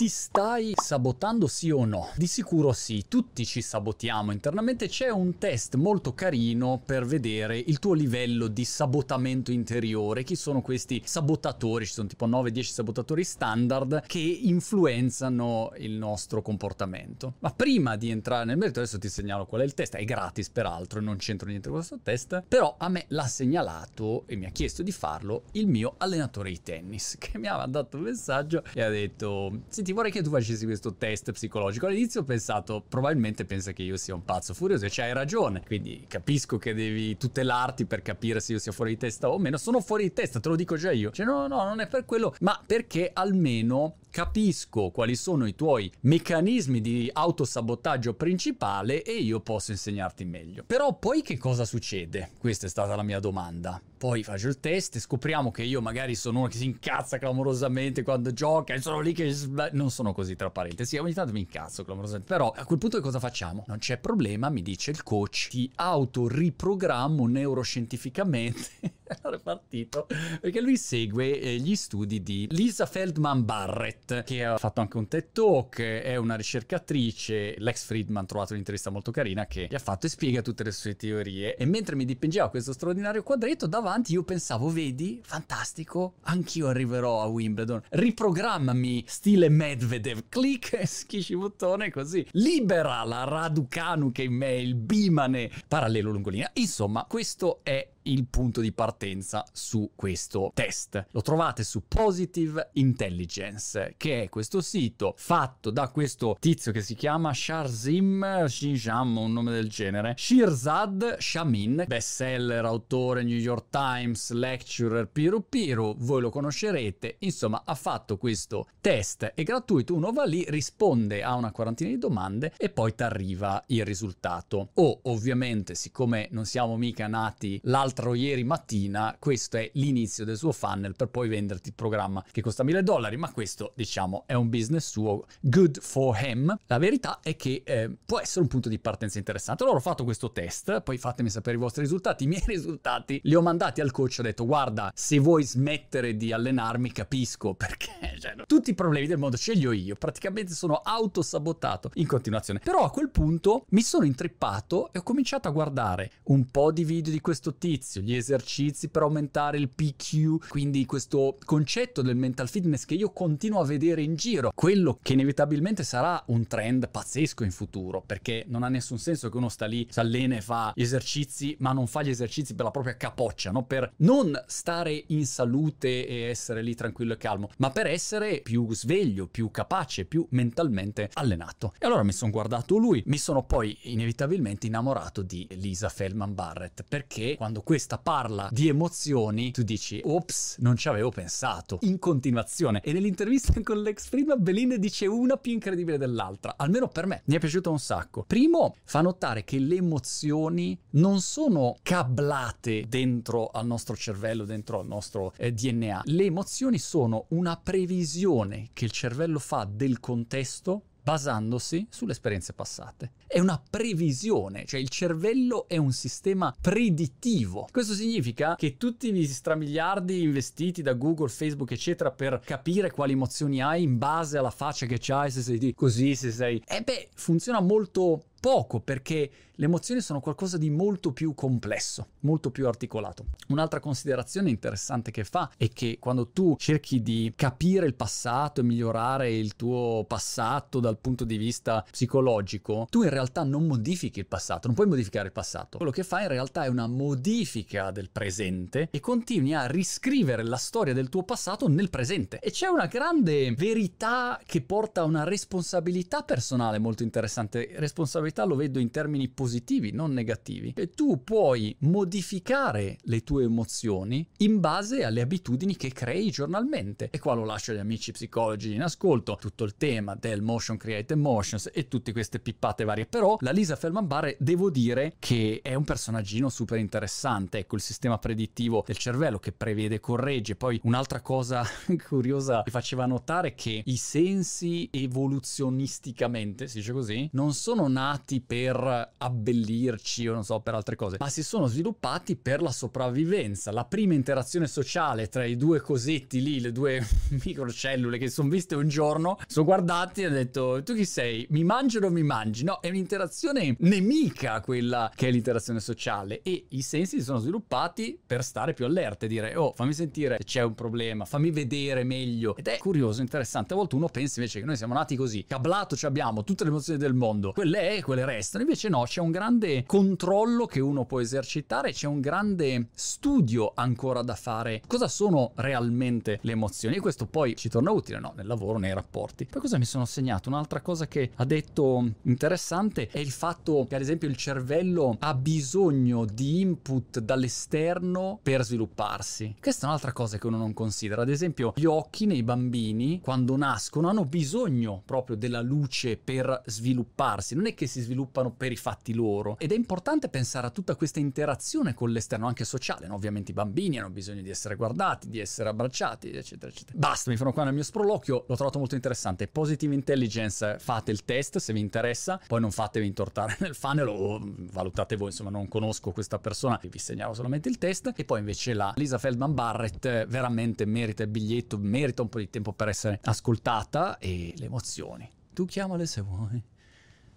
Ti stai sabotando sì o no? Di sicuro sì, tutti ci sabotiamo internamente. C'è un test molto carino per vedere il tuo livello di sabotamento interiore. Chi sono questi sabotatori? Ci sono tipo 9-10 sabotatori standard che influenzano il nostro comportamento. Ma prima di entrare nel merito, adesso ti segnalo qual è il test. È gratis peraltro, non c'entro niente con questo test. Però a me l'ha segnalato e mi ha chiesto di farlo il mio allenatore di tennis che mi ha mandato un messaggio e ha detto: Senti, senti, vorrei che tu facessi questo test psicologico. All'inizio ho pensato, probabilmente pensa che io sia un pazzo furioso e c'hai ragione. Quindi capisco che devi tutelarti per capire se io sia fuori di testa o meno. Sono fuori di testa, te lo dico già io. Cioè, no, no, non è per quello, ma perché almeno capisco quali sono i tuoi meccanismi di autosabotaggio principale e io posso insegnarti meglio. Però poi che cosa succede? Questa è stata la mia domanda. Poi faccio il test e scopriamo che io magari sono uno che si incazza clamorosamente quando gioca e sono lì che non sono così tra parentesi, ogni tanto mi incazzo clamorosamente. Però a quel punto che cosa facciamo? Non c'è problema, mi dice il coach, ti autoriprogrammo neuroscientificamente. Allora è partito perché lui segue eh, gli studi di Lisa Feldman Barrett che ha fatto anche un TED Talk, è una ricercatrice, Lex Friedman ha trovato un'intervista molto carina che gli ha fatto e spiega tutte le sue teorie. E mentre mi dipingeva questo straordinario quadretto davanti, io pensavo, vedi, fantastico, anch'io arriverò a Wimbledon. Riprogrammami stile Medvedev, clic, schisci bottone così. Libera la Raducanu che in me, il Bimane, parallelo lungolinea. Insomma, questo è il punto di partenza su questo test. Lo trovate su Positive Intelligence, che è questo sito fatto da questo tizio che si chiama Sharzim Shinjam, un nome del genere, Shirzad Shamin, bestseller, autore New York Times, lecturer Piru Piru, voi lo conoscerete, insomma ha fatto questo test, è gratuito, uno va lì, risponde a una quarantina di domande e poi ti arriva il risultato. O ovviamente, siccome non siamo mica nati l'altro l'altro ieri mattina, questo è l'inizio del suo funnel per poi venderti il programma che costa 1000 dollari, ma questo diciamo è un business suo, good for him. La verità è che eh, può essere un punto di partenza interessante. Allora ho fatto questo test, poi fatemi sapere i vostri risultati. I miei risultati li ho mandati al coach, ho detto guarda, se vuoi smettere di allenarmi capisco perché cioè, tutti i problemi del mondo ce li ho io, praticamente sono autosabotato in continuazione. Però a quel punto mi sono intrippato e ho cominciato a guardare un po' di video di questo tizio esercizio, gli esercizi per aumentare il PQ, quindi questo concetto del mental fitness che io continuo a vedere in giro, quello che inevitabilmente sarà un trend pazzesco in futuro, perché non ha nessun senso che uno sta lì, si allena e fa gli esercizi, ma non fa gli esercizi per la propria capoccia, no? per non stare in salute e essere lì tranquillo e calmo, ma per essere più sveglio, più capace, più mentalmente allenato. E allora mi sono guardato lui, mi sono poi inevitabilmente innamorato di Lisa Feldman Barrett, perché quando questa parla di emozioni, tu dici, ops, non ci avevo pensato, in continuazione. E nell'intervista con l'ex Friedman, Belinda dice una più incredibile dell'altra, almeno per me, mi è piaciuto un sacco. Primo, fa notare che le emozioni non sono cablate dentro al nostro cervello, dentro al nostro eh, DNA. Le emozioni sono una previsione che il cervello fa del contesto basandosi sulle esperienze passate. È una previsione, cioè il cervello è un sistema predittivo. Questo significa che tutti gli stramiliardi investiti da Google, Facebook, eccetera, per capire quali emozioni hai in base alla faccia che c'hai, se sei così, se sei... E beh, funziona molto poco perché le emozioni sono qualcosa di molto più complesso, molto più articolato. Un'altra considerazione interessante che fa è che quando tu cerchi di capire il passato e migliorare il tuo passato dal punto di vista psicologico, tu in realtà non modifichi il passato, non puoi modificare il passato. Quello che fai in realtà è una modifica del presente e continui a riscrivere la storia del tuo passato nel presente. E c'è una grande verità che porta a una responsabilità personale molto interessante. Responsabilità responsabilità lo vedo in termini positivi, non negativi. E tu puoi modificare le tue emozioni in base alle abitudini che crei giornalmente. E qua lo lascio agli amici psicologi in ascolto, tutto il tema del motion create emotions e tutte queste pippate varie. Però la Lisa Feldman Barre devo dire che è un personaggino super interessante. Ecco il sistema predittivo del cervello che prevede e corregge. Poi un'altra cosa curiosa che faceva notare che i sensi evoluzionisticamente, si dice così, non sono nati sviluppati per abbellirci o non so, per altre cose, ma si sono sviluppati per la sopravvivenza. La prima interazione sociale tra i due cosetti lì, le due microcellule che sono viste un giorno, sono guardati e hanno detto tu chi sei? Mi mangi o non mi mangi? No, è un'interazione nemica quella che è l'interazione sociale e i sensi si sono sviluppati per stare più allerte, dire oh fammi sentire se c'è un problema, fammi vedere meglio. Ed è curioso, interessante, a volte uno pensa invece che noi siamo nati così, cablato ci abbiamo tutte le emozioni del mondo, quelle è, quelle restano, invece no, c'è un grande controllo che uno può esercitare, c'è un grande studio ancora da fare. Cosa sono realmente le emozioni? E questo poi ci torna utile, no? Nel lavoro, nei rapporti. Poi cosa mi sono segnato? Un'altra cosa che ha detto interessante è il fatto che ad esempio il cervello ha bisogno di input dall'esterno per svilupparsi. Questa è un'altra cosa che uno non considera. Ad esempio, gli occhi nei bambini, quando nascono, hanno bisogno proprio della luce per svilupparsi. Non è che si sviluppano per i fatti loro. Ed è importante pensare a tutta questa interazione con l'esterno, anche sociale. No? Ovviamente i bambini hanno bisogno di essere guardati, di essere abbracciati, eccetera, eccetera. Basta, mi fermo qua nel mio sproloquio. L'ho trovato molto interessante. Positive Intelligence, fate il test se vi interessa, poi non fatevi intortare nel funnel o valutate voi, insomma, non conosco questa persona, vi segnalo solamente il test. E poi invece la Lisa Feldman Barrett veramente merita il biglietto, merita un po' di tempo per essere ascoltata e le emozioni. Tu chiamale se vuoi.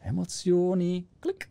Emozioni. Click.